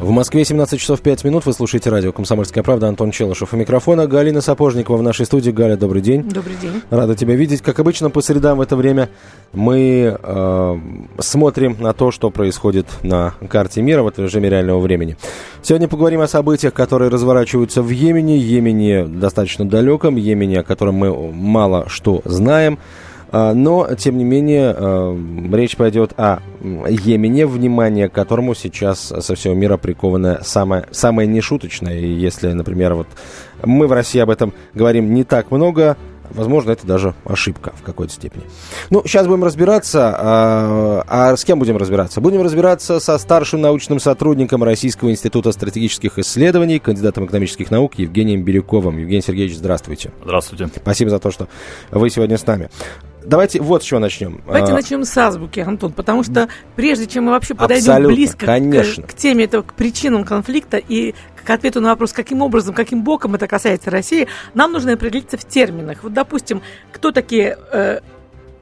В Москве 17 часов 5 минут. Вы слушаете радио «Комсомольская правда». Антон Челышев у микрофона. Галина Сапожникова в нашей студии. Галя, добрый день. Добрый день. Рада тебя видеть. Как обычно, по средам в это время мы э, смотрим на то, что происходит на карте мира в этом режиме реального времени. Сегодня поговорим о событиях, которые разворачиваются в Йемене. Йемене достаточно далеком, Йемене, о котором мы мало что знаем. А, но, тем не менее, а, речь пойдет о Йемене, внимание к которому сейчас со всего мира приковано самое, самое нешуточное. И если, например, вот мы в России об этом говорим не так много, Возможно, это даже ошибка в какой-то степени. Ну, сейчас будем разбираться. А, а с кем будем разбираться? Будем разбираться со старшим научным сотрудником Российского института стратегических исследований, кандидатом экономических наук Евгением Бирюковым. Евгений Сергеевич, здравствуйте. Здравствуйте. Спасибо за то, что вы сегодня с нами. Давайте вот с чего начнем. Давайте а, начнем с азбуки, Антон, потому что прежде чем мы вообще подойдем близко конечно. К, к теме этого, к причинам конфликта и к ответу на вопрос, каким образом, каким боком это касается России, нам нужно определиться в терминах. Вот, допустим, кто такие э,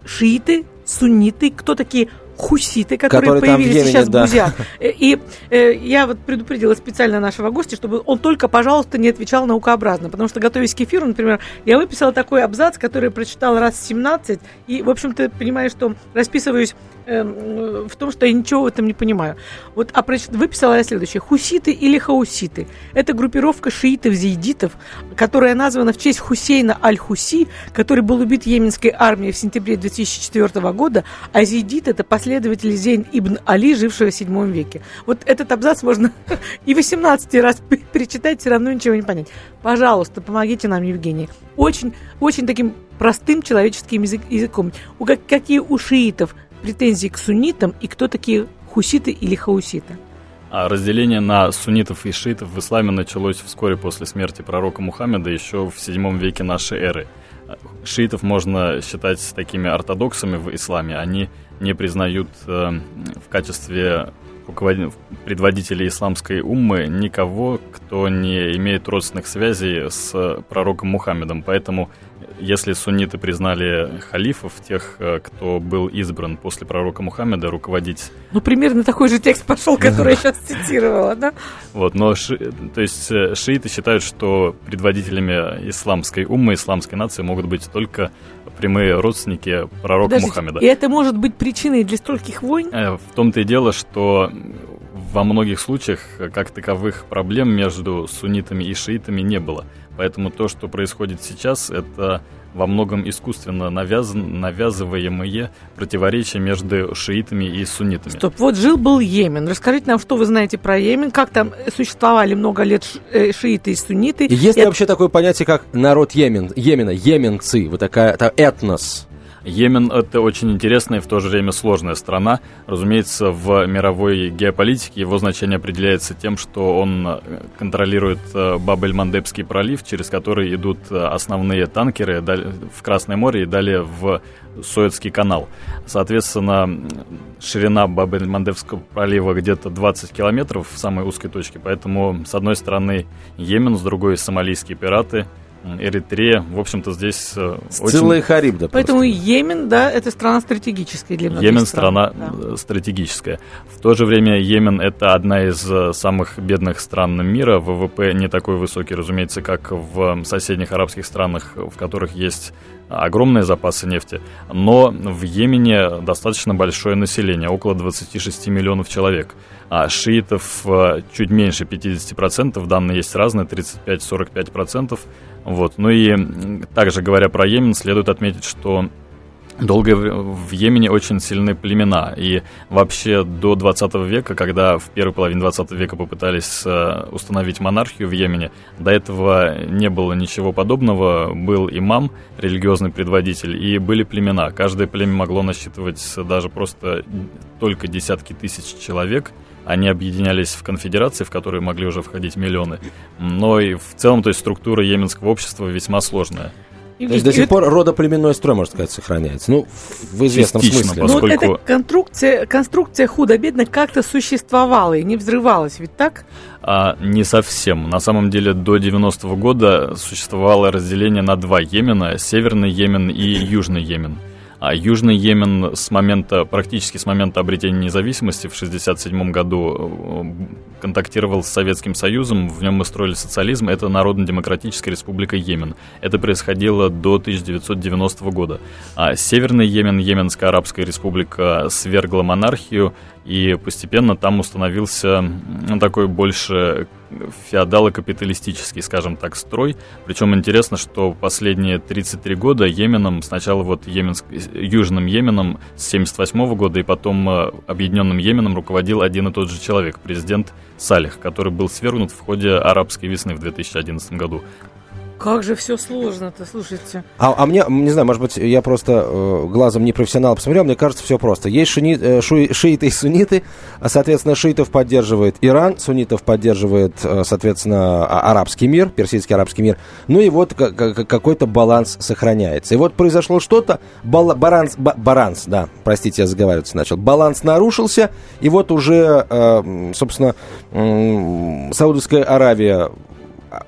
шииты, сунниты, кто такие хуситы, которые, Которые появились Йемене, сейчас да. в Гузях. Э, И э, я вот предупредила специально нашего гостя, чтобы он только, пожалуйста, не отвечал наукообразно, потому что, готовясь к эфиру, например, я выписала такой абзац, который прочитала раз 17, и, в общем-то, понимаю, что расписываюсь эм, в том, что я ничего в этом не понимаю. Вот а выписала я следующее. Хуситы или хауситы – это группировка шиитов-зейдитов, которая названа в честь Хусейна Аль-Хуси, который был убит йеменской армией в сентябре 2004 года, а зейдит – это последователь Зейн ибн Али, жившего в 7 веке. Вот этот абзац можно и 18 раз перечитать, все равно ничего не понять. Пожалуйста, помогите нам, Евгений. Очень, очень таким простым человеческим язык- языком. У как- какие у шиитов претензии к суннитам и кто такие хуситы или хауситы? А разделение на суннитов и шиитов в исламе началось вскоре после смерти пророка Мухаммеда еще в седьмом веке нашей эры. Шиитов можно считать такими ортодоксами в исламе. Они не признают э, в качестве предводителей исламской уммы никого, кто не имеет родственных связей с пророком Мухаммедом. Поэтому, если сунниты признали халифов, тех, э, кто был избран после пророка Мухаммеда, руководить Ну, примерно такой же текст пошел, который я сейчас цитировала, да? Вот, но ши- то есть э, шииты считают, что предводителями исламской уммы, исламской нации могут быть только прямые родственники пророка Подождите, Мухаммеда. И это может быть причиной для стольких войн? Э, В том-то и дело, что во многих случаях э, как таковых проблем между суннитами и шиитами не было. Поэтому то, что происходит сейчас, это во многом искусственно навязан, навязываемые противоречия между шиитами и суннитами. Стоп, вот жил-был Йемен. Расскажите нам, что вы знаете про Йемен, как там существовали много лет ш- э, шииты и сунниты. Есть ли Это- вообще такое понятие, как народ Йемен, Йемена, йеменцы, вот такая это этнос? Йемен – это очень интересная и в то же время сложная страна. Разумеется, в мировой геополитике его значение определяется тем, что он э, контролирует э, Бабель-Мандебский пролив, через который идут э, основные танкеры в Красное море и далее в Суэцкий канал. Соответственно, ширина Бабель-Мандебского пролива где-то 20 километров в самой узкой точке, поэтому с одной стороны Йемен, с другой – сомалийские пираты – Эритрея, в общем-то, здесь э, Сцилла и Харибда. Поэтому просто. Йемен, да, это страна стратегическая для многих Йемен стран. страна Да. э, стратегическая. В то же время Йемен это одна из э, самых бедных стран мира. ВВП не такой высокий, разумеется, как в соседних арабских странах, в которых есть огромные запасы нефти. Но в Йемене достаточно большое население, около 26 миллионов человек. А шиитов чуть меньше 50%, данные есть разные, 35-45%. Вот. Ну и также говоря про Йемен, следует отметить, что Долгое в Йемене очень сильны племена. И вообще до 20 века, когда в первой половине 20 века попытались э, установить монархию в Йемене, до этого не было ничего подобного. Был имам, религиозный предводитель, и были племена. Каждое племя могло насчитывать даже просто только десятки тысяч человек. Они объединялись в конфедерации, в которые могли уже входить миллионы. Но и в целом, то есть структура йеменского общества весьма сложная. То есть до сих пор родоплеменной строй, можно сказать, сохраняется. Ну, в известном Частично, смысле. поскольку- Ну, эта конструкция, конструкция худо-бедно как-то существовала и не взрывалась, ведь так? А, не совсем. На самом деле до 90-го года существовало разделение на два Йемена, Северный Йемен и Южный Йемен. А Южный Йемен с момента, практически с момента обретения независимости в 1967 году э, контактировал с Советским Союзом, в нем мы строили социализм, это Народно-демократическая республика Йемен. Это происходило до 1990 года. А Северный Йемен, Йеменская арабская республика, свергла монархию, и постепенно там установился такой больше феодало-капиталистический, скажем так, строй. Причем интересно, что последние 33 года Йеменом, сначала вот Йеменск, Южным Йеменом с 78 года и потом э, Объединенным Йеменом руководил один и тот же человек, президент Салих, который был свергнут в ходе арабской весны в 2011 году. Как же все сложно-то, слушайте. А, а мне, не знаю, может быть, я просто э, глазом не профессионал посмотрел, мне кажется, все просто. Есть шини, э, шуи- шииты и сунниты, а, соответственно, шиитов поддерживает Иран, суннитов поддерживает, э, соответственно, а- арабский мир, персидский арабский мир. Ну и вот ка- ка- какой-то баланс сохраняется. И вот произошло что-то, бала- баранс, ба- баранс, да, простите, я заговариваться начал. Баланс нарушился, и вот уже, э, собственно, м, Саудовская Аравия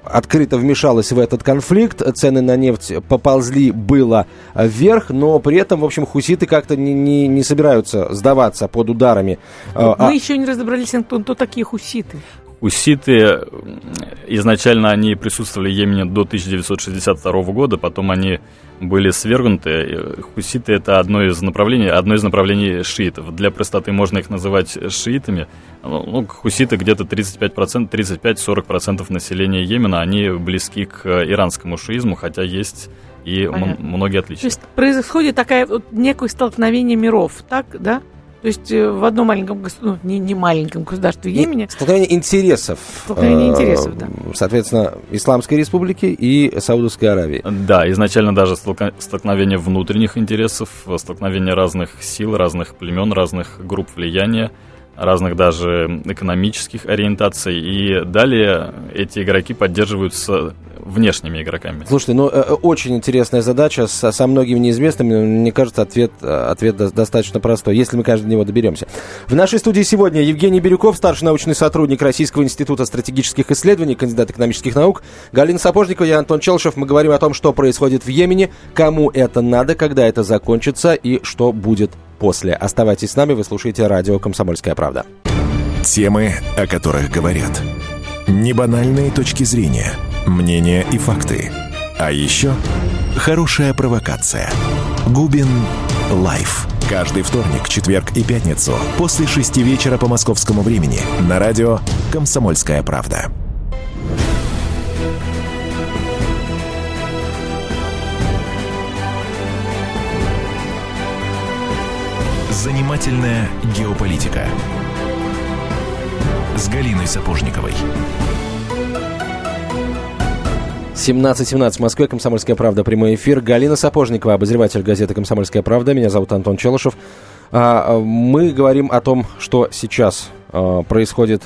открыто вмешалась в этот конфликт, цены на нефть поползли было вверх, но при этом, в общем, хуситы как-то не, не, не собираются сдаваться под ударами. Мы А, еще не разобрались, Антон, кто такие хуситы. Хуситы, изначально они присутствовали в Йемене до 1962 года, потом они были свергнуты. И Хуситы это одно из направлений, одно из направлений шиитов. Для простоты можно их называть шиитами. Ну, ну, хуситы где-то 35%, 35-40% населения Йемена, они близки к иранскому шиизму, хотя есть и м- многие То отличия. есть происходит такая вот некое столкновение миров, так, да? То есть э, в одном маленьком государстве, ну, не, не маленьком государстве и Йемене, Столкновение интересов. Столкновение э, интересов, да. Соответственно, Исламской Республики и Саудовской Аравии. Да, изначально даже столкновение внутренних интересов, столкновение разных сил, разных племен, разных групп влияния, разных даже экономических ориентаций. И далее эти игроки поддерживаются внешними игроками. Слушайте, ну, э, э, очень интересная задача со, со многими неизвестными. Мне кажется, ответ, э, ответ до- достаточно простой, если мы, конечно, до него доберемся. В нашей студии сегодня Евгений Бирюков, старший научный сотрудник Российского института стратегических исследований, кандидат экономических наук, Галина Сапожникова, я Антон Челшев. Мы говорим о том, что происходит в Йемене, кому это надо, когда это закончится и что будет после. Оставайтесь с нами, вы слушаете радио «Комсомольская правда». Темы, о которых говорят. Небанальные точки зрения, мнения и факты. А еще хорошая провокация. Губин Live. Каждый вторник, четверг и пятницу после шести вечера по московскому времени на радио «Комсомольская правда». Занимательная геополитика с Галиной Сапожниковой. 17.17 в Москве, «Комсомольская правда», прямой эфир. Галина Сапожникова, обозреватель газеты «Комсомольская правда». Меня зовут Антон Челышев. А, а, Мы говорим о том, что сейчас а, происходит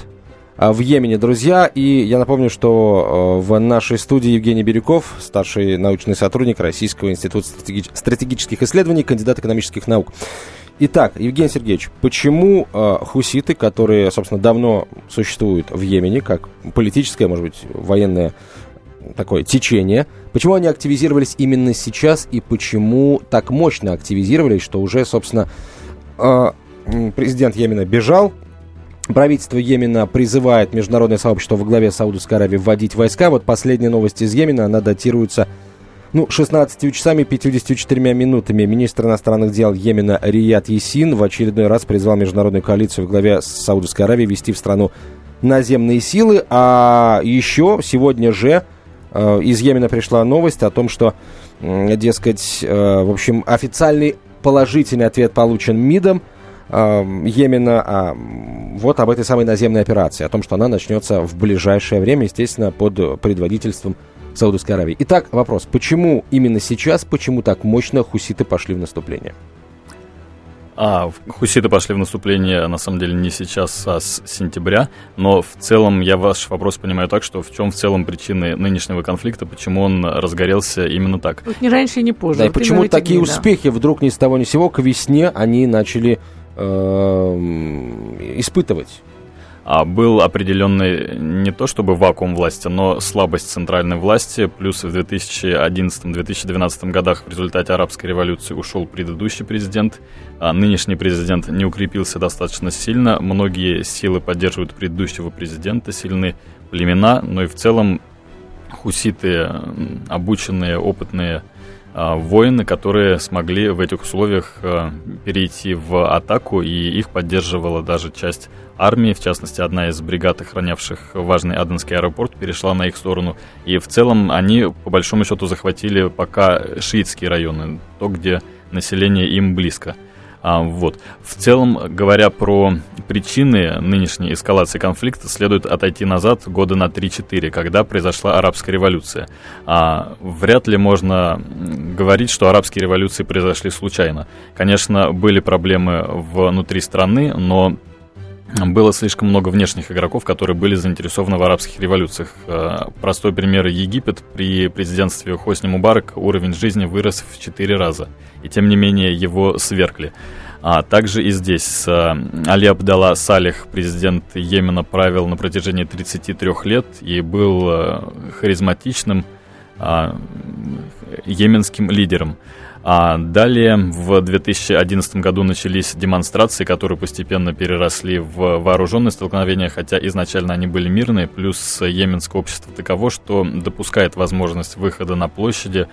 в Йемене, друзья. И я напомню, что в нашей студии Евгений Бирюков, старший научный сотрудник Российского института стратеги- стратегических исследований, кандидат экономических наук. Итак, Евгений Сергеевич, почему э, хуситы, которые, собственно, давно существуют в Йемене, как политическое, может быть, военное такое течение, почему они активизировались именно сейчас и почему так мощно активизировались, что уже, собственно, м, президент Йемена бежал, Правительство Йемена призывает международное сообщество во главе Саудовской Аравии вводить войска. Вот последняя новость из Йемена, она датируется ну, 16 часами 54 минутами. Министр иностранных дел Йемена Рият Есин в очередной раз призвал международную коалицию в главе Саудовской Аравии вести в страну наземные силы. А еще сегодня же э, из Йемена пришла новость о том, что, дескать, э, в общем, официальный положительный ответ получен МИДом э, Йемена а, вот об этой самой наземной операции, о том, что она начнется в ближайшее время, естественно, под предводительством Саудовской Аравии. Итак, вопрос, почему именно сейчас, почему так мощно хуситы пошли в наступление? А, хуситы пошли в наступление, на самом деле, не сейчас, а с сентября. Но в целом я ваш вопрос понимаю так, что в чем в целом причины нынешнего конфликта, почему он разгорелся именно так. Вот не раньше и не позже. Да, вот и почему такие дни, да. успехи вдруг ни с того ни с сего к весне они начали э, испытывать? А был определенный не то чтобы вакуум власти, но слабость центральной власти. Плюс в 2011-2012 годах в результате арабской революции ушел предыдущий президент. А нынешний президент не укрепился достаточно сильно. Многие силы поддерживают предыдущего президента, сильные племена. Но и в целом хуситы, обученные, опытные воины, которые смогли в этих условиях а, перейти в атаку, и их поддерживала даже часть армии, в частности, одна из бригад, охранявших важный Аденский аэропорт, перешла на их сторону. И в целом они, по большому счету, захватили пока шиитские районы, то, где население им близко. А, вот. В целом, говоря про причины нынешней эскалации конфликта, следует отойти назад года на 3-4, когда произошла арабская революция. А, вряд ли можно говорить, что арабские революции произошли случайно. Конечно, были проблемы внутри страны, но было слишком много внешних игроков, которые были заинтересованы в арабских революциях. Э, Простой пример Египет. При президентстве Хосни Мубарак уровень жизни вырос в 4 раза. И тем не менее его свергли. А также и здесь э, Али Абдалла Салих, президент Йемена, правил на протяжении 33 лет и был э, харизматичным а, йеменским лидером. А далее в 2011 году начались демонстрации, которые постепенно переросли в вооруженные столкновения, хотя изначально они были мирные, плюс йеменское общество таково, что допускает возможность выхода на площади,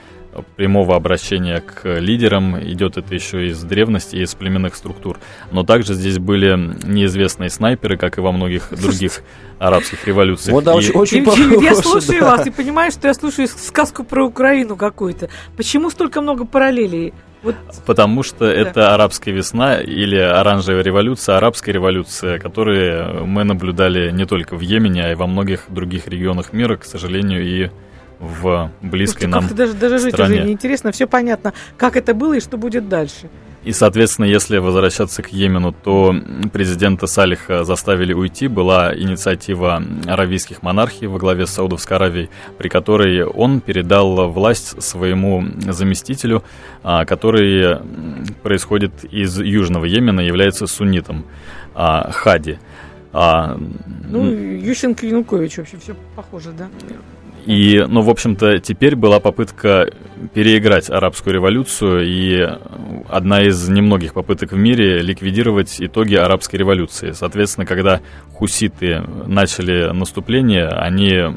прямого обращения к лидерам, идет это еще из древности и из племенных структур. Но также здесь были неизвестные снайперы, как и во многих других арабских революциях. Вот, да, И- очень, очень Евгений, я похоже, слушаю да. вас и понимаю, что я слушаю сказку про Украину какую-то. Почему столько много параллелей? Вот Потому что это арабская весна или оранжевая революция, арабская революция, которые мы наблюдали не только в Йемене, а и во многих других регионах мира, к сожалению, и в близкой слушайте, нам. даже, даже жить стране. уже неинтересно. Все понятно, как это было и что будет дальше. И, соответственно, если возвращаться к Йемену, то президента Салиха заставили уйти. Была инициатива аравийских монархий во главе с Саудовской Аравией, при которой он передал власть своему заместителю, а, который происходит из Южного Йемена, является суннитом а, Хади. А, Ну, Ющенко и Янукович вообще все похоже, да? И, ну, в общем-то, теперь была попытка переиграть арабскую революцию, и одна из немногих попыток в мире ликвидировать итоги арабской революции. Соответственно, когда хуситы начали наступление, они,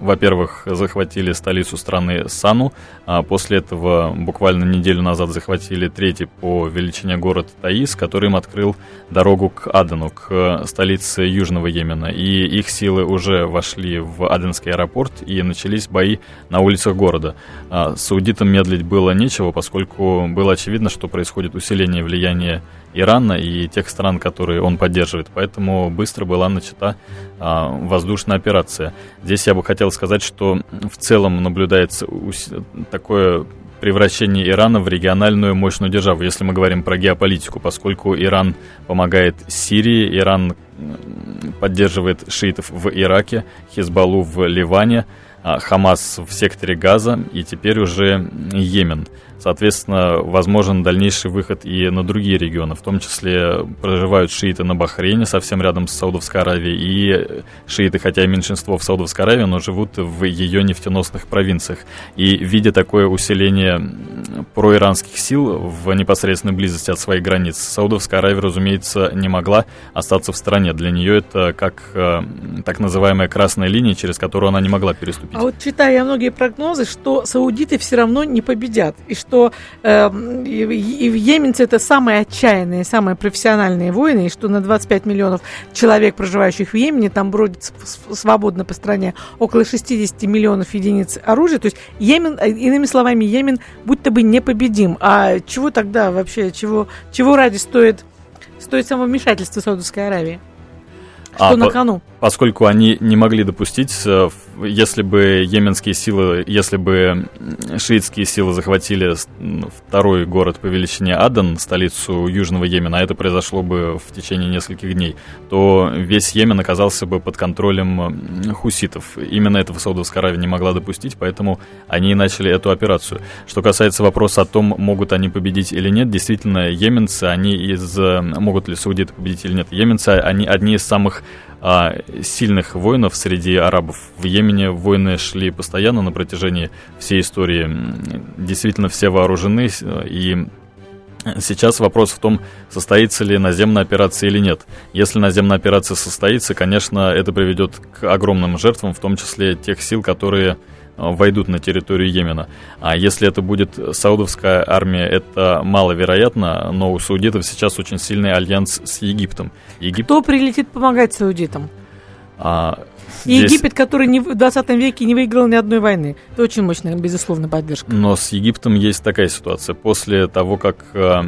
во-первых, захватили столицу страны Сану, а после этого буквально неделю назад захватили третий по величине город Таис, который им открыл дорогу к Адену, к столице Южного Йемена. И их силы уже вошли в Аденский аэропорт, и начались бои на улицах города. А Саудитам медлить было нечего, поскольку было очевидно, что происходит усиление влияния Ирана и тех стран, которые он поддерживает. Поэтому быстро была начата а, воздушная операция. Здесь я бы хотел сказать, что в целом наблюдается такое превращение Ирана в региональную мощную державу, если мы говорим про геополитику, поскольку Иран помогает Сирии, Иран поддерживает шиитов в Ираке, Хизбаллу в Ливане, Хамас в секторе Газа и теперь уже Йемен. Соответственно, возможен дальнейший выход и на другие регионы, в том числе проживают шииты на Бахрейне, совсем рядом с Саудовской Аравией, и шииты, хотя и меньшинство в Саудовской Аравии, но живут в ее нефтеносных провинциях. И видя такое усиление проиранских сил в непосредственной близости от своих границ, Саудовская Аравия, разумеется, не могла остаться в стороне. Для нее это как э, так называемая красная линия, через которую она не могла переступить. А вот читая многие прогнозы, что саудиты все равно не победят, и что э, и, и в йеменцы это самые отчаянные, самые профессиональные воины, и что на 25 миллионов человек, проживающих в Йемене, там бродит свободно по стране около 60 миллионов единиц оружия. То есть Йемен, э, иными словами, Йемен будто бы непобедим. А чего тогда вообще, чего, чего ради стоит, стоит самовмешательство Саудовской Аравии? Что А, на по- кону? Поскольку они не могли допустить э, если бы йеменские силы, если бы шиитские силы захватили второй город по величине Адан, столицу Южного Йемена, а это произошло бы в течение нескольких дней, то весь Йемен оказался бы под контролем хуситов. Именно этого Саудовская Аравия не могла допустить, поэтому они и начали эту операцию. Что касается вопроса о том, могут они победить или нет, действительно, йеменцы, они из... Могут ли саудиты победить или нет? Йеменцы, они одни из самых а, сильных воинов среди арабов. В Йемене войны шли постоянно на протяжении всей истории. Действительно, все вооружены, и Сейчас вопрос в том, состоится ли наземная операция или нет. Если наземная операция состоится, конечно, это приведет к огромным жертвам, в том числе тех сил, которые войдут на территорию Йемена. А если это будет саудовская армия, это маловероятно, но у саудитов сейчас очень сильный альянс с Египтом. Египет... Кто прилетит помогать саудитам? А, здесь... Египет, который не, в 20 веке не выиграл ни одной войны. Это очень мощная, безусловно, поддержка. Но с Египтом есть такая ситуация. После того, как э,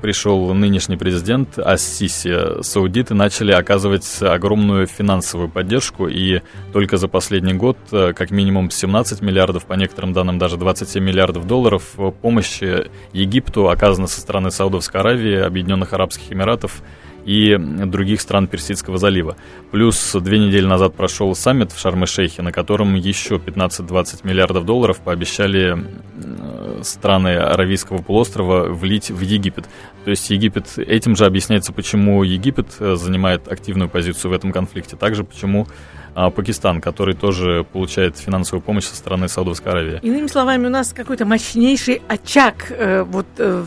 пришел нынешний президент Ассиси, саудиты начали оказывать огромную финансовую поддержку, и только за последний год э, как минимум 17 миллиардов, по некоторым данным даже 27 миллиардов долларов помощи Египту оказано со стороны Саудовской Аравии, Объединенных Арабских Эмиратов и других стран Персидского залива. Плюс две недели назад прошел саммит в Шарм-Шейхе, на котором еще 15-20 миллиардов долларов пообещали страны Аравийского полуострова влить в Египет. То есть Египет, этим же объясняется, почему Египет э, занимает активную позицию в этом конфликте. Также почему а, Пакистан, который тоже получает финансовую помощь со стороны Саудовской Аравии. Иными словами, у нас какой-то мощнейший очаг, э, вот э,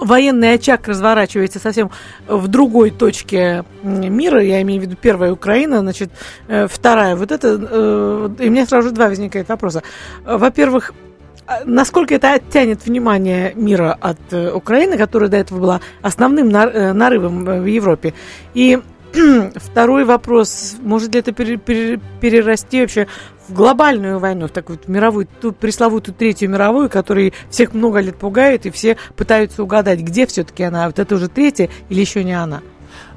военный очаг разворачивается совсем в другой точке мира, я имею в виду первая Украина, значит, вторая. Вот это, и у меня сразу же два возникает вопроса. Во-первых, а насколько это оттянет внимание мира от э, Украины, которая до этого была основным э, нарывом э, в Европе? И второй вопрос, может ли это перерасти вообще в глобальную войну, в такую мировую, ту пресловутую Третью мировую, которая всех много лет пугает, и все пытаются угадать, где все-таки она, вот это уже третья или еще не она?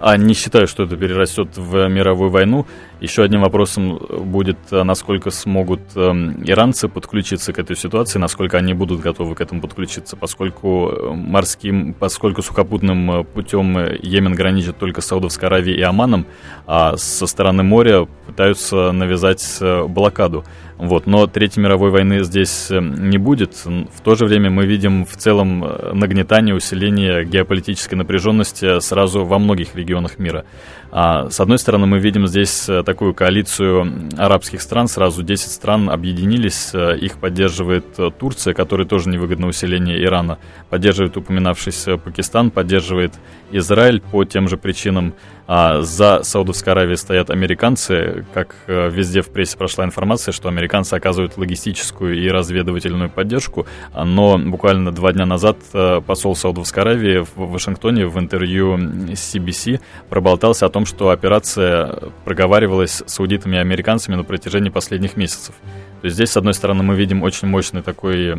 А не считаю, что это перерастет в мировую войну. Еще одним вопросом будет, э, насколько смогут эм, иранцы подключиться к этой ситуации, насколько они будут готовы к этому подключиться, поскольку э, морским, поскольку сухопутным э, путем Йемен граничит только с Саудовской Аравией и Оманом, а со стороны моря пытаются навязать блокаду. Вот, но Третьей мировой войны здесь не будет. В то же время мы видим в целом нагнетание, усиление геополитической напряженности сразу во многих регионах мира. А, с одной стороны, мы видим здесь э, такую коалицию арабских стран, сразу 10 стран объединились, э, их поддерживает э, Турция, которая тоже невыгодно усиление Ирана, поддерживает упоминавшийся Пакистан, поддерживает Израиль. По тем же причинам. А за Саудовской Аравией стоят американцы, как везде в прессе прошла информация, что американцы оказывают логистическую и разведывательную поддержку, но буквально два дня назад посол Саудовской Аравии в Вашингтоне в интервью CBC проболтался о том, том, что операция проговаривалась с аудитами и американцами на протяжении последних месяцев. То есть здесь, с одной стороны, мы видим очень мощный такой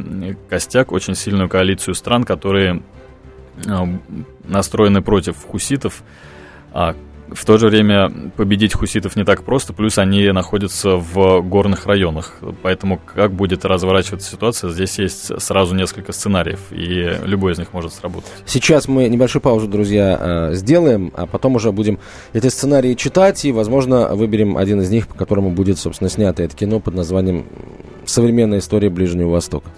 костяк, очень сильную коалицию стран, которые а, настроены против хуситов, а в то же время победить хуситов не так просто, плюс они находятся в горных районах. Поэтому как будет разворачиваться ситуация, здесь есть сразу несколько сценариев, и любой из них может сработать. Сейчас мы небольшую паузу, друзья, э, сделаем, а потом уже будем эти сценарии читать, и, возможно, выберем один из них, по которому будет, собственно, снято это кино под названием «Современная история Ближнего Востока».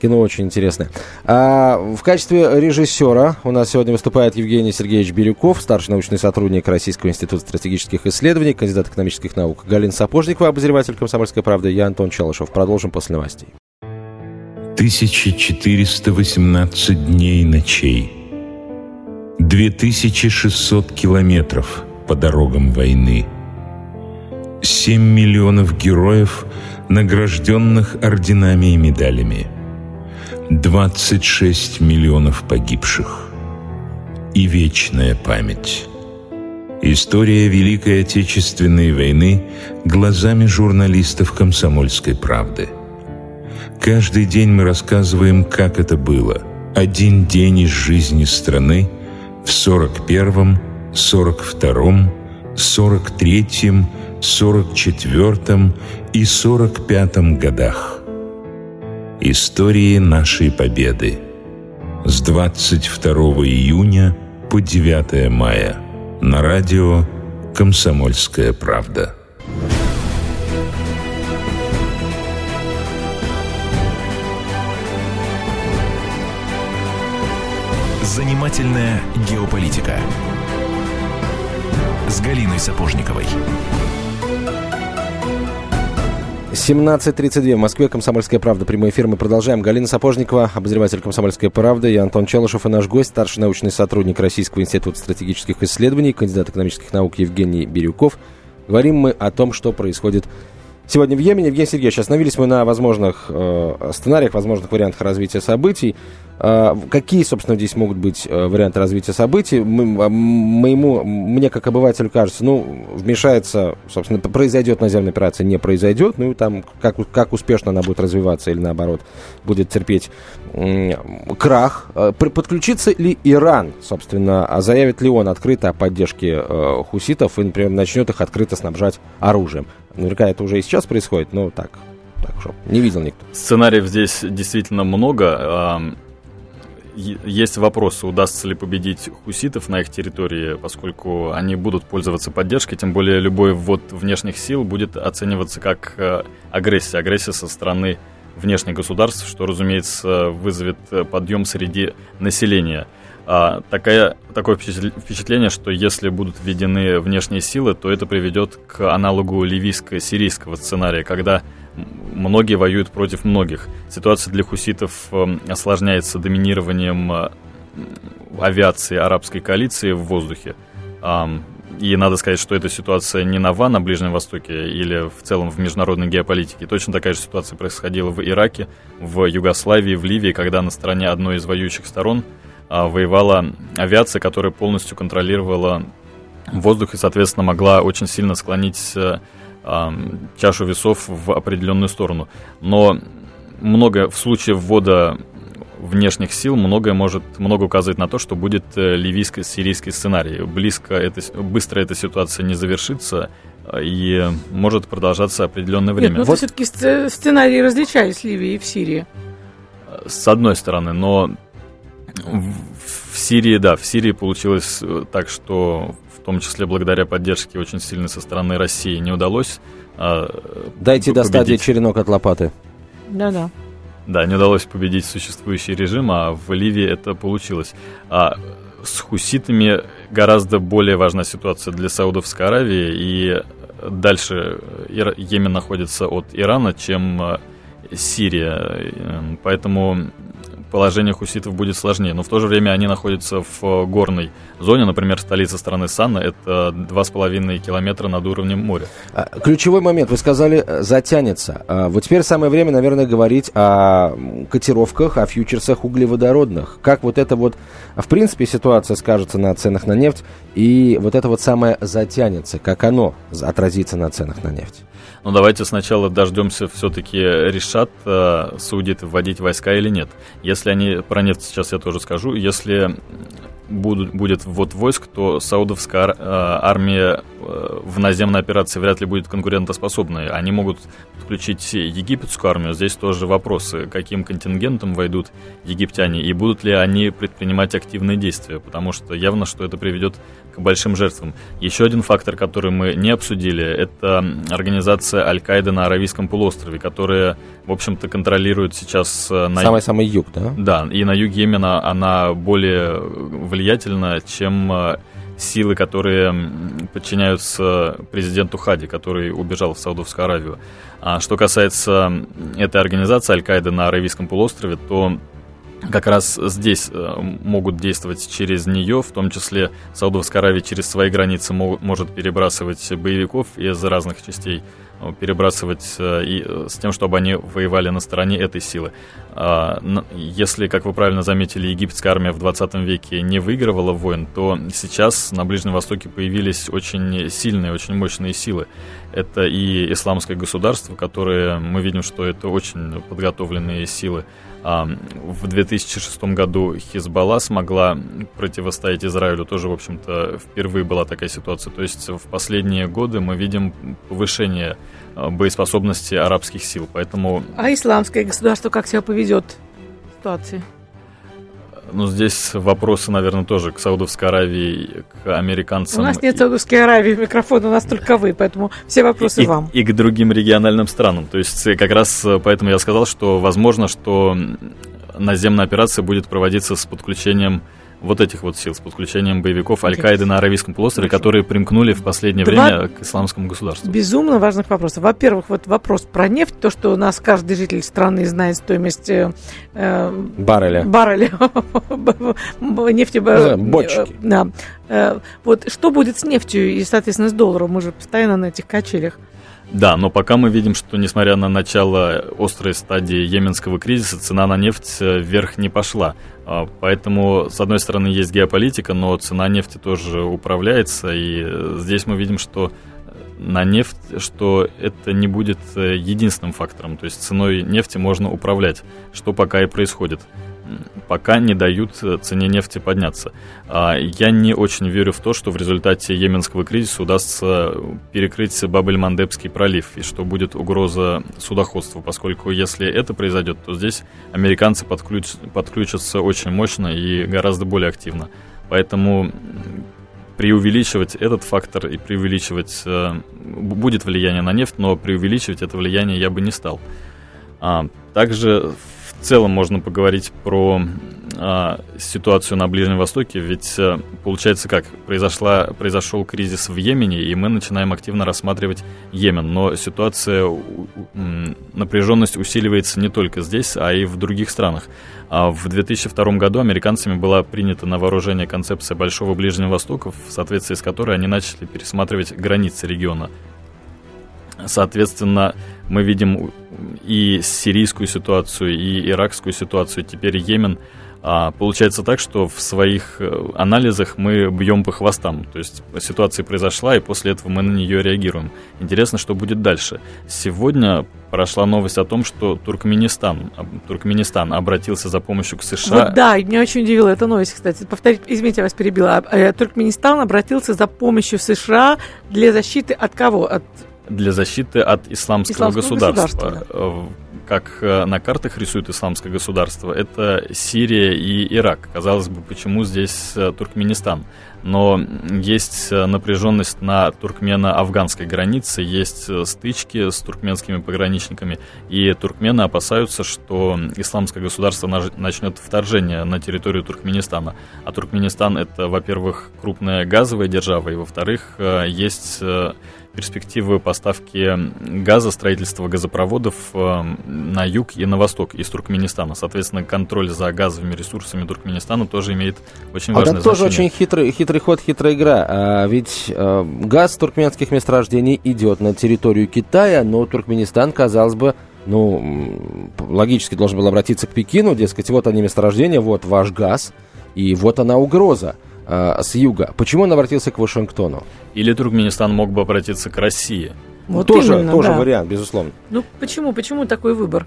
Кино очень интересное. А в качестве режиссера у нас сегодня выступает Евгений Сергеевич Бирюков, старший научный сотрудник Российского института стратегических исследований, кандидат экономических наук. Галина Сапожникова, обозреватель «Комсомольской правды». Я Антон Челышев. Продолжим после новостей. 1418 дней и ночей. 2600 километров по дорогам войны. 7 миллионов героев, награжденных орденами и медалями. 26 миллионов погибших. И вечная память. История Великой Отечественной войны глазами журналистов «Комсомольской правды». Каждый день мы рассказываем, как это было. Один день из жизни страны в 41-м, 42-м 43, 44 и 45 годах. Истории нашей Победы с 22 июня по 9 мая на радио «Комсомольская правда». Занимательная геополитика с Галиной Сапожниковой. 17.32 в Москве. Комсомольская правда. Прямой эфир. Мы продолжаем. Галина Сапожникова, обозреватель «Комсомольской правды». Я Антон Челышев и наш гость, старший научный сотрудник Российского института стратегических исследований, кандидат экономических наук Евгений Бирюков. Говорим мы о том, что происходит сегодня в Йемене. Евгений Сергеевич, остановились мы на возможных э, сценариях, возможных вариантах развития событий. Э, какие, собственно, здесь могут быть э, варианты развития событий? Мы, моему, мне, как обывателю, кажется, ну, вмешается, собственно, произойдет наземная операция, не произойдет, ну, и там, как, как успешно она будет развиваться или, наоборот, будет терпеть э, крах. Подключится ли Иран, собственно, а заявит ли он открыто о поддержке э, хуситов и, например, начнет их открыто снабжать оружием? Наверняка это уже и сейчас происходит, но так, так что не видел никто. Сценариев здесь действительно много. Есть вопросы, удастся ли победить хуситов на их территории, поскольку они будут пользоваться поддержкой, тем более любой ввод внешних сил будет оцениваться как э, агрессия, агрессия со стороны внешних государств, что, разумеется, вызовет подъем среди населения. А, такая, такое впечатление, что если будут введены внешние силы, то это приведет к аналогу ливийско-сирийского сценария, когда многие воюют против многих. Ситуация для хуситов эм, осложняется доминированием э, авиации арабской коалиции в воздухе. И надо сказать, что эта ситуация не нова на Ближнем Востоке или в целом в международной геополитике. Точно такая же ситуация происходила в Ираке, в Югославии, в Ливии, когда на стороне одной из воюющих сторон – воевала авиация, которая полностью контролировала воздух и, соответственно, могла очень сильно склонить э, чашу весов в определенную сторону. Но много в случае ввода внешних сил многое может много указывать на то, что будет э, ливийско-сирийский сценарий. Близко это, быстро эта ситуация не завершится э, и может продолжаться определенное время. Нет, но вот. все-таки сценарии различались в Ливии и в Сирии. С одной стороны, но в Сирии, да, в Сирии получилось э, так, что в том числе благодаря поддержке очень сильной со стороны России не удалось. А, Дайте победить. до стадии черенок от лопаты. Да-да. Да, не удалось победить существующий режим, а в Ливии это получилось. А с хуситами гораздо более важна ситуация для Саудовской Аравии, и дальше Йемен находится от Ирана, чем э, Сирия. Поэтому положение хуситов будет сложнее. Но в то же время они находятся в э, горной зоне. Например, столица страны Санна – это 2,5 километра над уровнем моря. А, ключевой момент. Вы сказали, э, затянется. А, вот теперь самое время, наверное, говорить о котировках, о фьючерсах углеводородных. Как вот это вот, в принципе, ситуация скажется на ценах на нефть, и вот это вот самое затянется, как оно отразится на ценах на нефть? Но ну, давайте сначала дождемся, все-таки решат э, судит вводить войска или нет. Если они, про нефть сейчас я тоже скажу, если будут, будет ввод войск, то саудовская ар, э, армия в наземной операции вряд ли будет конкурентоспособной. Они могут подключить египетскую армию. Здесь тоже вопросы, каким контингентом войдут египтяне и будут ли они предпринимать активные действия, потому что явно, что это приведет к большим жертвам. Еще один фактор, который мы не обсудили, это организация Аль-Каида на Аравийском полуострове, которая, в общем-то, контролирует сейчас... Э, на... Самый-самый юг, да? Да, и на юге Йемена она более влиятельна, чем э, силы, которые подчиняются президенту Хади, который убежал в Саудовскую Аравию. А что касается этой организации Аль-Каиды на Аравийском полуострове, то как раз здесь э, могут действовать через нее, в том числе Саудовская Аравия через свои границы может перебрасывать боевиков из разных частей, э, перебрасывать э, и с тем, чтобы они воевали на стороне этой силы. А, если, как вы правильно заметили, египетская армия в 20 веке не выигрывала войн, то сейчас на Ближнем Востоке появились очень сильные, очень мощные силы. Это и исламское государство, которое мы видим, что это очень подготовленные силы В 2006 году Хизбалла смогла противостоять Израилю. Тоже, в общем-то, впервые была такая ситуация. То есть в последние годы мы видим повышение а, боеспособности арабских сил. Поэтому... А исламское государство как себя поведет в ситуации? Ну, здесь вопросы, наверное, тоже к Саудовской Аравии, к американцам. У нас нет Саудовской Аравии, микрофон у нас только вы, поэтому все вопросы и, вам. И к другим региональным странам. То есть как раз поэтому я сказал, что возможно, что наземная операция будет проводиться с подключением вот этих вот сил с подключением боевиков Аль-Каиды на Аравийском полуострове, которые примкнули в последнее Два время к исламскому государству. Безумно важных вопросов. Во-первых, вот вопрос про нефть, то, что у нас каждый житель страны знает стоимость э, э барреля. Барреля нефти. Да, бочки. Да. Э, вот что будет с нефтью и, соответственно, с долларом? Мы же постоянно на этих качелях. Да, но пока мы видим, что несмотря на начало острой стадии йеменского кризиса, цена на нефть э, вверх не пошла. А, поэтому, с одной стороны, есть геополитика, но цена нефти тоже управляется, и э, здесь мы видим, что на нефть, что это не будет э, единственным фактором. То есть ценой нефти можно управлять, что пока и происходит пока не дают э, цене нефти подняться. А, я не очень верю в то, что в результате йеменского кризиса удастся перекрыть Бабель-Мандебский пролив, и что будет угроза судоходства, поскольку если это произойдет, то здесь американцы подключ... подключатся очень мощно и гораздо более активно. Поэтому преувеличивать этот фактор и преувеличивать... Э, будет влияние на нефть, но преувеличивать это влияние я бы не стал. А, также в целом можно поговорить про а, ситуацию на Ближнем Востоке, ведь а, получается как, произошла, произошел кризис в Йемене, и мы начинаем активно рассматривать Йемен, но ситуация, напряженность усиливается не только здесь, а и в других странах. А в 2002 году американцами была принята на вооружение концепция Большого Ближнего Востока, в соответствии с которой они начали пересматривать границы региона. Соответственно, мы видим и сирийскую ситуацию, и иракскую ситуацию, теперь Йемен. А получается так, что в своих э, анализах мы бьем по хвостам. То есть ситуация произошла, и после этого мы на нее реагируем. Интересно, что будет дальше. Сегодня прошла новость о том, что Туркменистан, Туркменистан обратился за помощью к США. Вот да, меня очень удивила эта новость, кстати. Повторить, извините, я вас перебила. Э, Туркменистан обратился за помощью США для защиты от кого? От для защиты от исламского, исламского государства. государства да. Как э, на картах рисует исламское государство, это Сирия и Ирак. Казалось бы, почему здесь э, Туркменистан? Но есть э, напряженность на туркмено-афганской границе, есть стычки с туркменскими пограничниками, и туркмены опасаются, что исламское государство начнет вторжение на территорию Туркменистана. А Туркменистан это, во-первых, крупная газовая держава, и во-вторых, есть перспективы поставки газа, строительства газопроводов э, на юг и на восток из Туркменистана. Соответственно, контроль за газовыми ресурсами Туркменистана тоже имеет очень важное а это тоже очень хитрый, хитрый ход, хитрая игра. А ведь э, газ туркменских месторождений идет на территорию Китая, но Туркменистан, казалось бы, ну, логически должен был обратиться к Пекину, дескать, вот они месторождения, вот ваш газ, и вот она угроза э, с юга. Почему он обратился к Вашингтону? Или Туркменистан мог бы обратиться к России? Вот тоже именно, тоже да. вариант, безусловно. Ну почему? Почему такой выбор?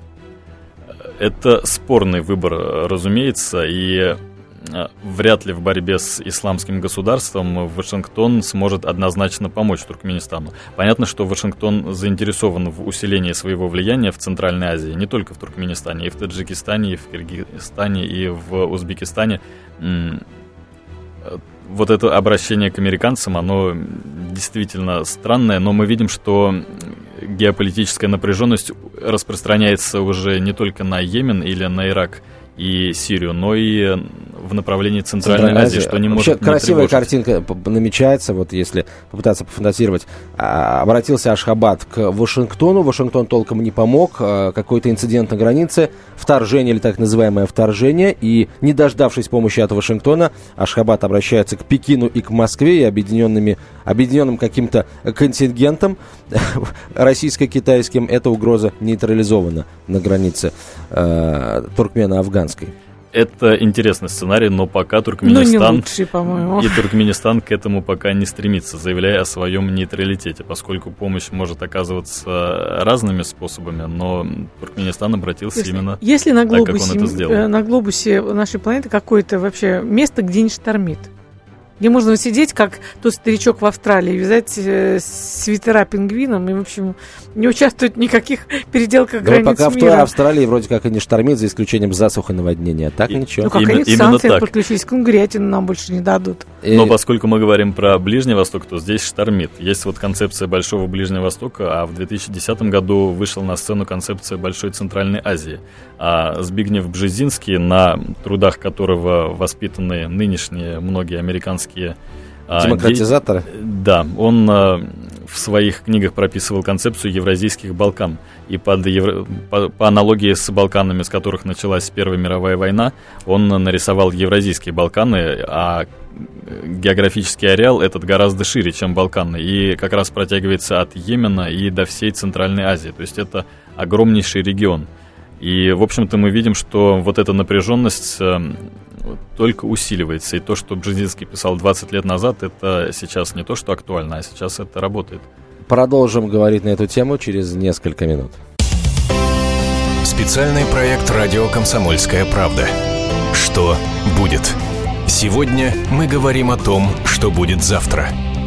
Это спорный выбор, разумеется, и э, вряд ли в борьбе с исламским государством Вашингтон сможет однозначно помочь Туркменистану. Понятно, что Вашингтон заинтересован в усилении своего влияния в Центральной Азии, не только в Туркменистане, и в Таджикистане, и в Киргизстане, и в Узбекистане вот это обращение к американцам, оно действительно странное, но мы видим, что геополитическая напряженность распространяется уже не только на Йемен или на Ирак и Сирию, но и в направлении Центральной, Центральной Азии, Азии, что не Вообще может красивая картинка намечается, вот если попытаться пофантазировать. А, обратился Ашхабад к Вашингтону, Вашингтон толком не помог, а, какой-то инцидент на границе, вторжение или так называемое вторжение, и не дождавшись помощи от Вашингтона, Ашхабад обращается к Пекину и к Москве, и объединенными, объединенным каким-то контингентом российско-китайским, эта угроза нейтрализована на границе э, туркмено-афганской. Это интересный сценарий, но пока Туркменистан... Ну, не лучший, по-моему. И Туркменистан к этому пока не стремится, заявляя о своем нейтралитете, поскольку помощь может оказываться разными способами, но Туркменистан обратился если, именно если на глобусе, так, как он это сделал. Э, на глобусе нашей планеты какое-то вообще место, где не штормит где можно сидеть, как тот старичок в Австралии, вязать э, свитера пингвинам и, в общем, не участвовать в никаких переделках да границ пока мира. в той Австралии вроде как и не штормит, за исключением засуха наводнения. Так И- ничего. Ну, как Именно- они к именно санкциям так. подключились, кунгурятину нам больше не дадут. И- Но поскольку мы говорим про Ближний Восток, то здесь штормит. Есть вот концепция Большого Ближнего Востока, а в 2010 году вышла на сцену концепция Большой Центральной Азии. А Збигнев Бжезинский, на трудах которого воспитаны нынешние многие американские а, де- Демократизаторы. Да, он а, в своих книгах прописывал концепцию евразийских Балкан. И под евро- по, по аналогии с Балканами, с которых началась Первая мировая война, он нарисовал евразийские Балканы, а географический ареал этот гораздо шире, чем Балканы, и как раз протягивается от Йемена и до всей Центральной Азии. То есть это огромнейший регион. И, в общем-то, мы видим, что вот эта напряженность э, только усиливается. И то, что Бжезинский писал 20 лет назад, это сейчас не то, что актуально, а сейчас это работает. Продолжим говорить на эту тему через несколько минут. Специальный проект «Радио Комсомольская правда». Что будет? Сегодня мы говорим о том, что будет завтра.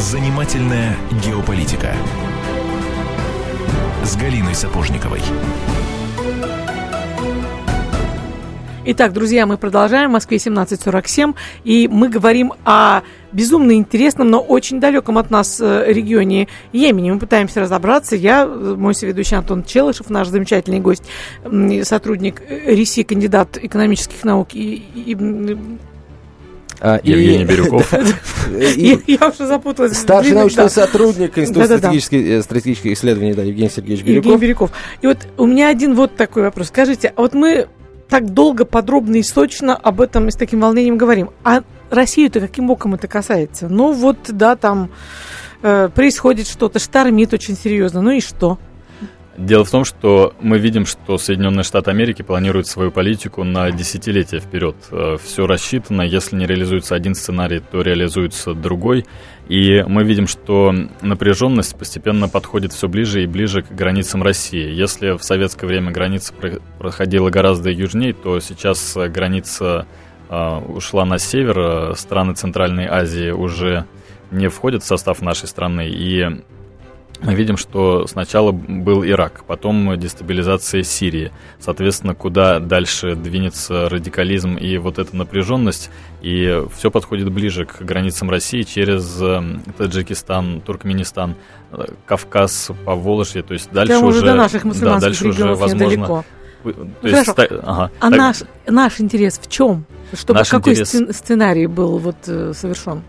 Занимательная геополитика с Галиной Сапожниковой. Итак, друзья, мы продолжаем. В Москве 17.47. И мы говорим о безумно интересном, но очень далеком от нас э, регионе Йемене. Мы пытаемся разобраться. Я, э, мой соведущий Антон Челышев, наш замечательный гость, сотрудник э, РИСИ, кандидат экономических наук и, и- А, и- Евгений Бирюков. и- я, я уже запуталась. Старший научный сотрудник Института стратегических, э, исследований, да, Евгений Сергеевич Евгений Бирюков. Бирюков. И вот у меня один вот такой вопрос. Скажите, а вот мы так долго, подробно и сочно об этом и с таким волнением говорим. А Россию-то каким боком это касается? Ну вот, да, там э, происходит что-то, штормит очень серьезно. Ну и что? Дело в том, что мы видим, что Соединенные Штаты Америки планируют свою политику на десятилетия вперед. Все рассчитано, если не реализуется один сценарий, то реализуется другой. И мы видим, что напряженность постепенно подходит все ближе и ближе к границам России. Если в советское время граница про- проходила гораздо южнее, то сейчас э, граница э, ушла на север. Э, Страны Центральной Азии уже не входят в состав нашей страны. И мы видим, что сначала был Ирак, потом дестабилизация Сирии. Соответственно, куда дальше двинется радикализм и вот эта напряженность, и все подходит ближе к границам России через э, Таджикистан, Туркменистан, э, Кавказ, Поволжье, то есть дальше Прямо уже уже... до наших да, мусульманских дальше уже возможно... недалеко. То Ну, есть, хорошо. ста- ага. А Так- наш, наш интерес в чем? Чтобы Наш какой интерес- сцен- сценарий был вот э, совершен?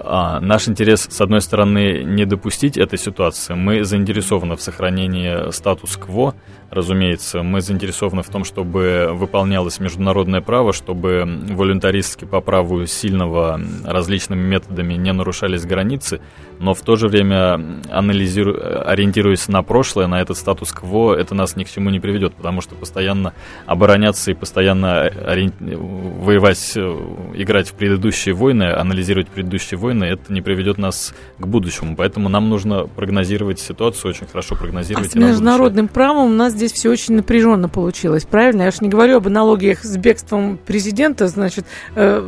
А, наш интерес, с одной стороны, не допустить этой ситуации. Мы заинтересованы в сохранении статус-кво, разумеется. Мы заинтересованы в том, чтобы выполнялось международное право, чтобы волюнтаристски по праву сильного различными методами не нарушались границы, но в то же время, анализиру... ориентируясь на прошлое, на этот статус-кво, это нас ни к чему не приведет, потому что постоянно обороняться и постоянно ориен- воевать, э, играть в предыдущие войны, анализировать предыдущие войны, это не приведет нас к будущему. Поэтому нам нужно прогнозировать ситуацию, очень хорошо А прогнозировать. с на будущее. международным правом у нас здесь все очень напряженно получилось, правильно? Я же не говорю об аналогиях с бегством президента, значит, э,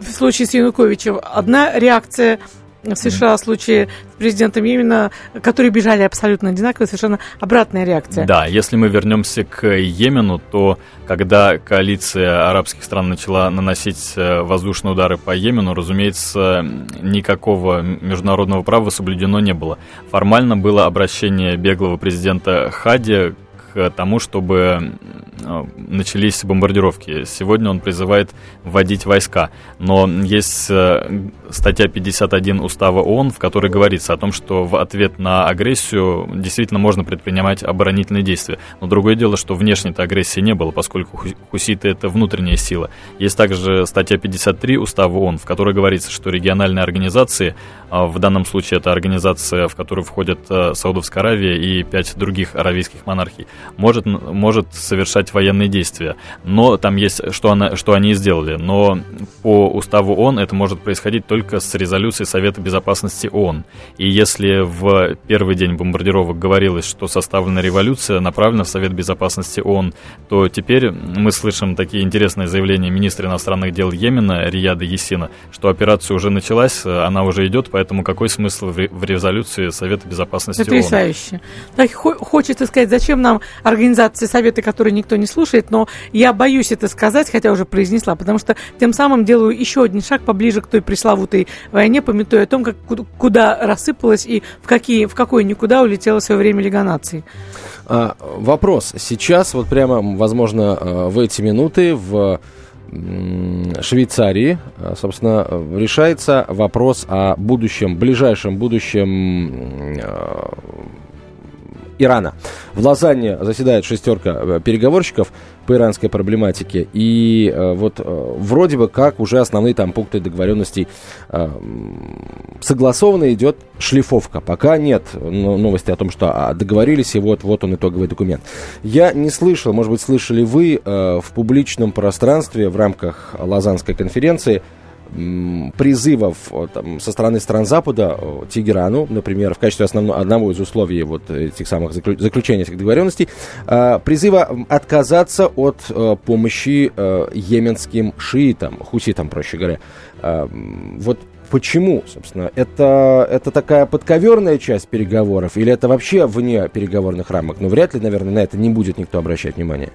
в случае с Януковичем одна реакция в США в случае с президентом Йемена, которые бежали абсолютно одинаково, совершенно обратная реакция. Да, если мы вернемся к Йемену, то когда коалиция арабских стран начала наносить э, воздушные удары по Йемену, разумеется, никакого международного права соблюдено не было. Формально было обращение беглого президента Хади к тому, чтобы начались бомбардировки. Сегодня он призывает вводить войска. Но есть статья 51 Устава ООН, в которой говорится о том, что в ответ на агрессию действительно можно предпринимать оборонительные действия. Но другое дело, что внешней-то агрессии не было, поскольку хуситы — это внутренняя сила. Есть также статья 53 Устава ООН, в которой говорится, что региональные организации, а в данном случае это организация, в которую входят э, Саудовская Аравия и пять других аравийских монархий, может, может совершать военные действия. Но там есть, что, она, что они сделали. Но по уставу ООН это может происходить только с резолюцией Совета Безопасности ООН. И если в первый день бомбардировок говорилось, что составлена революция, направлена в Совет Безопасности ООН, то теперь мы слышим такие интересные заявления министра иностранных дел Йемена Рияда Есина, что операция уже началась, она уже идет, поэтому какой смысл в резолюции Совета Безопасности Потрясающе. ООН? Так хочется сказать, зачем нам организации Совета, которые никто не слушает, но я боюсь это сказать, хотя уже произнесла, потому что тем самым делаю еще один шаг поближе к той пресловутой войне, пометуя о том, как, куда рассыпалась и в, какие, в какое никуда улетела свое время Лига наций. А, вопрос. Сейчас, вот прямо, возможно, э, в эти минуты в Швейцарии, э, собственно, решается вопрос о будущем, ближайшем будущем э, Ирана. В Лозанне заседает шестерка переговорщиков по иранской проблематике. И э, вот э, вроде бы как уже основные там пункты договоренностей э, согласованы, идет шлифовка. Пока нет новости о том, что а, договорились, и вот, вот он итоговый документ. Я не слышал, может быть, слышали вы э, в публичном пространстве в рамках Лозаннской конференции призывов там, со стороны стран Запада Тегерану, например, в качестве основного, одного из условий вот этих самых заключения этих договоренностей, а, призыва отказаться от э, помощи э, йеменским шиитам, хуситам, проще говоря. Вот Почему, собственно? Это, это такая подковерная часть переговоров или это вообще вне переговорных рамок? Ну, вряд ли, наверное, на это не будет никто обращать внимание.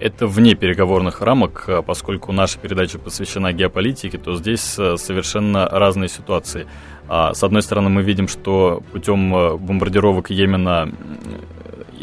Это вне переговорных рамок, а поскольку наша передача посвящена геополитике, то здесь э, совершенно разные ситуации. А, с одной стороны, мы видим, что путем э, бомбардировок Йемена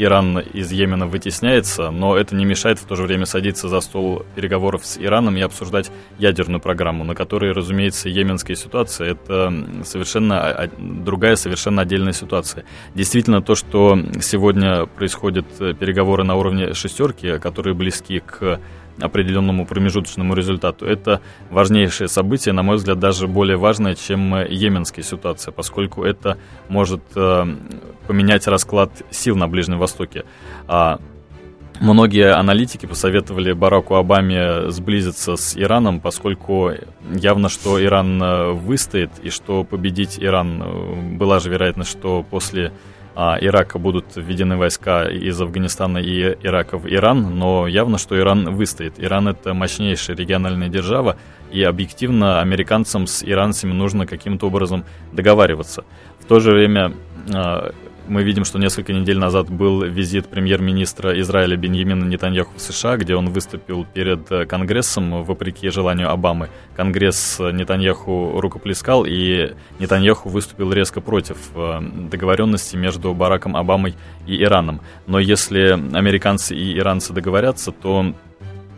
Иран из Йемена вытесняется, но это не мешает в то же время садиться за стол переговоров с Ираном и обсуждать ядерную программу, на которой, разумеется, йеменская ситуация – это совершенно другая, совершенно отдельная ситуация. Действительно, то, что сегодня происходят переговоры на уровне шестерки, которые близки к определенному промежуточному результату. Это важнейшее событие, на мой взгляд, даже более важное, чем йеменская ситуация, поскольку это может э, поменять расклад сил на Ближнем Востоке. А Многие аналитики посоветовали Бараку Обаме сблизиться с Ираном, поскольку явно, что Иран э, выстоит, и что победить Иран э, была же вероятность, что после Ирака будут введены войска из Афганистана и Ирака в Иран, но явно, что Иран выстоит. Иран это мощнейшая региональная держава, и объективно американцам с иранцами нужно каким-то образом договариваться. В то же время а, мы видим, что несколько недель назад был визит премьер-министра Израиля Беньямина Нетаньяху в США, где он выступил перед э, Конгрессом вопреки желанию Обамы. Конгресс Нетаньяху рукоплескал, и Нетаньяху выступил резко против э, договоренности между Бараком Обамой и Ираном. Но если американцы и иранцы договорятся, то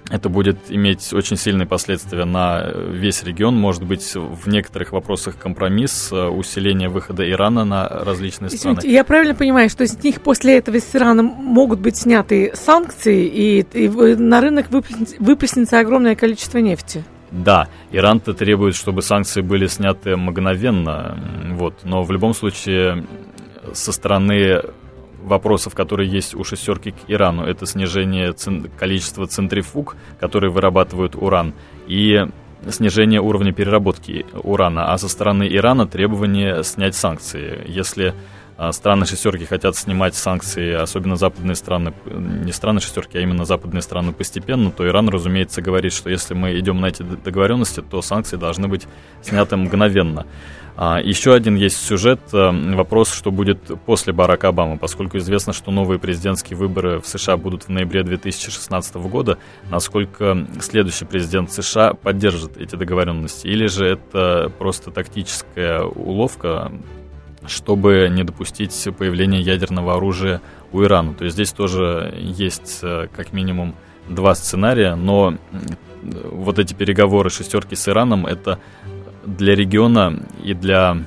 это будет иметь очень сильные последствия на весь регион. Может быть, в некоторых вопросах компромисс, э, усиление выхода Ирана на различные страны. Извините, я правильно понимаю, что с них после этого с Ираном могут быть сняты санкции, и, и на рынок выплеснется огромное количество нефти? Да, Иран-то требует, чтобы санкции были сняты мгновенно, вот, но в любом случае со стороны вопросов, которые есть у шестерки к Ирану. Это снижение цен- количества центрифуг, которые вырабатывают уран, и снижение уровня переработки урана. А со стороны Ирана требование снять санкции. Если а, страны шестерки хотят снимать санкции, особенно западные страны, не страны шестерки, а именно западные страны постепенно, то Иран, разумеется, говорит, что если мы идем на эти договоренности, то санкции должны быть сняты мгновенно. А, еще один есть сюжет, э, вопрос, что будет после Барака Обамы, поскольку известно, что новые президентские выборы в США будут в ноябре 2016 года, насколько следующий президент США поддержит эти договоренности, или же это просто тактическая уловка, чтобы не допустить появления ядерного оружия у Ирана. То есть здесь тоже есть э, как минимум два сценария, но вот эти переговоры шестерки с Ираном, это для региона и для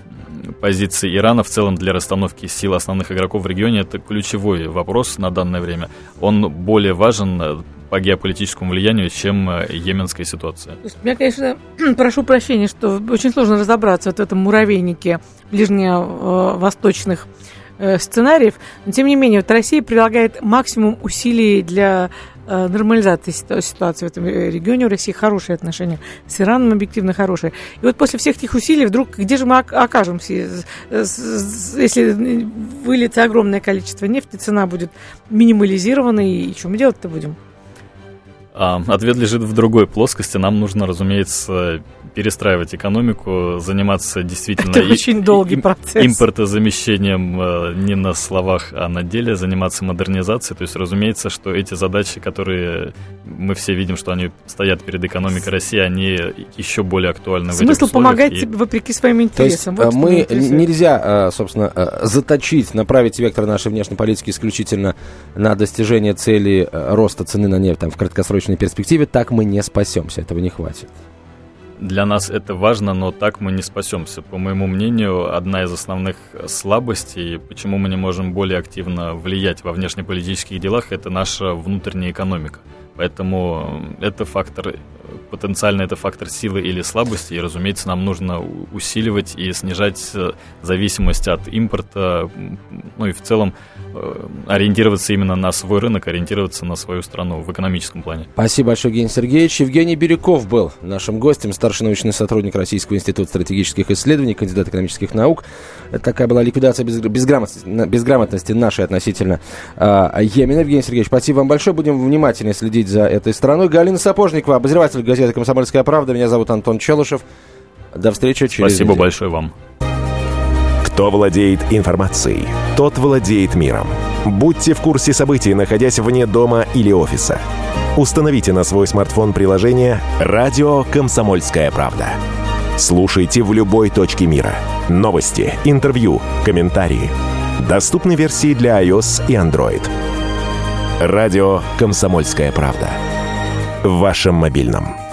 позиции Ирана в целом для расстановки сил основных игроков в регионе это ключевой вопрос на данное время. Он более важен э, по геополитическому влиянию, чем э, йеменская ситуация. Я, конечно, прошу прощения, что очень сложно разобраться вот в этом муравейнике ближневосточных э, сценариев. Но, тем не менее, вот Россия прилагает максимум усилий для нормализации ситуации в этом э, регионе. У России хорошие отношения с Ираном, объективно хорошие. И вот после всех этих усилий вдруг, где же мы окажемся, если выльется огромное количество нефти, цена будет минимализирована, и что мы делать-то будем? А, ответ лежит в другой плоскости. Нам нужно, разумеется, перестраивать экономику, заниматься действительно Это и, очень долгий и, процесс. импортозамещением э, не на словах, а на деле, заниматься модернизацией. То есть, разумеется, что эти задачи, которые мы все видим, что они стоят перед экономикой России, они еще более актуальны Смысл в этих помогать и... тебе вопреки своим интересам. То есть, вот мы нельзя, э, собственно, э, заточить, направить вектор нашей внешней политики исключительно на достижение цели роста цены на нефть там, в краткосрочной перспективе, так мы не спасемся, этого не хватит. Для нас это важно, но так мы не спасемся. По моему мнению, одна из основных слабостей, почему мы не можем более активно влиять во внешнеполитических делах, это наша внутренняя экономика. Поэтому это фактор, потенциально это фактор силы или слабости, и, разумеется, нам нужно усиливать и снижать э, зависимость от импорта, ну и в целом э, ориентироваться именно на свой рынок, ориентироваться на свою страну в экономическом плане. Спасибо большое, Евгений Сергеевич. Евгений Бирюков был нашим гостем, старший научный сотрудник Российского института стратегических исследований, кандидат экономических наук. Это такая была ликвидация безграмотности, безграмотности нашей относительно э, Йемена. Евгений Сергеевич, спасибо вам большое. Будем внимательно следить за этой страной. Галина Сапожникова, обозреватель газеты «Комсомольская правда». Меня зовут Антон Челышев. До встречи через Спасибо неделю. большое вам. Кто владеет информацией, тот владеет миром. Будьте в курсе событий, находясь вне дома или офиса. Установите на свой смартфон приложение «Радио Комсомольская правда». Слушайте в любой точке мира. Новости, интервью, комментарии. Доступны версии для iOS и Android. Радио «Комсомольская правда». В вашем мобильном.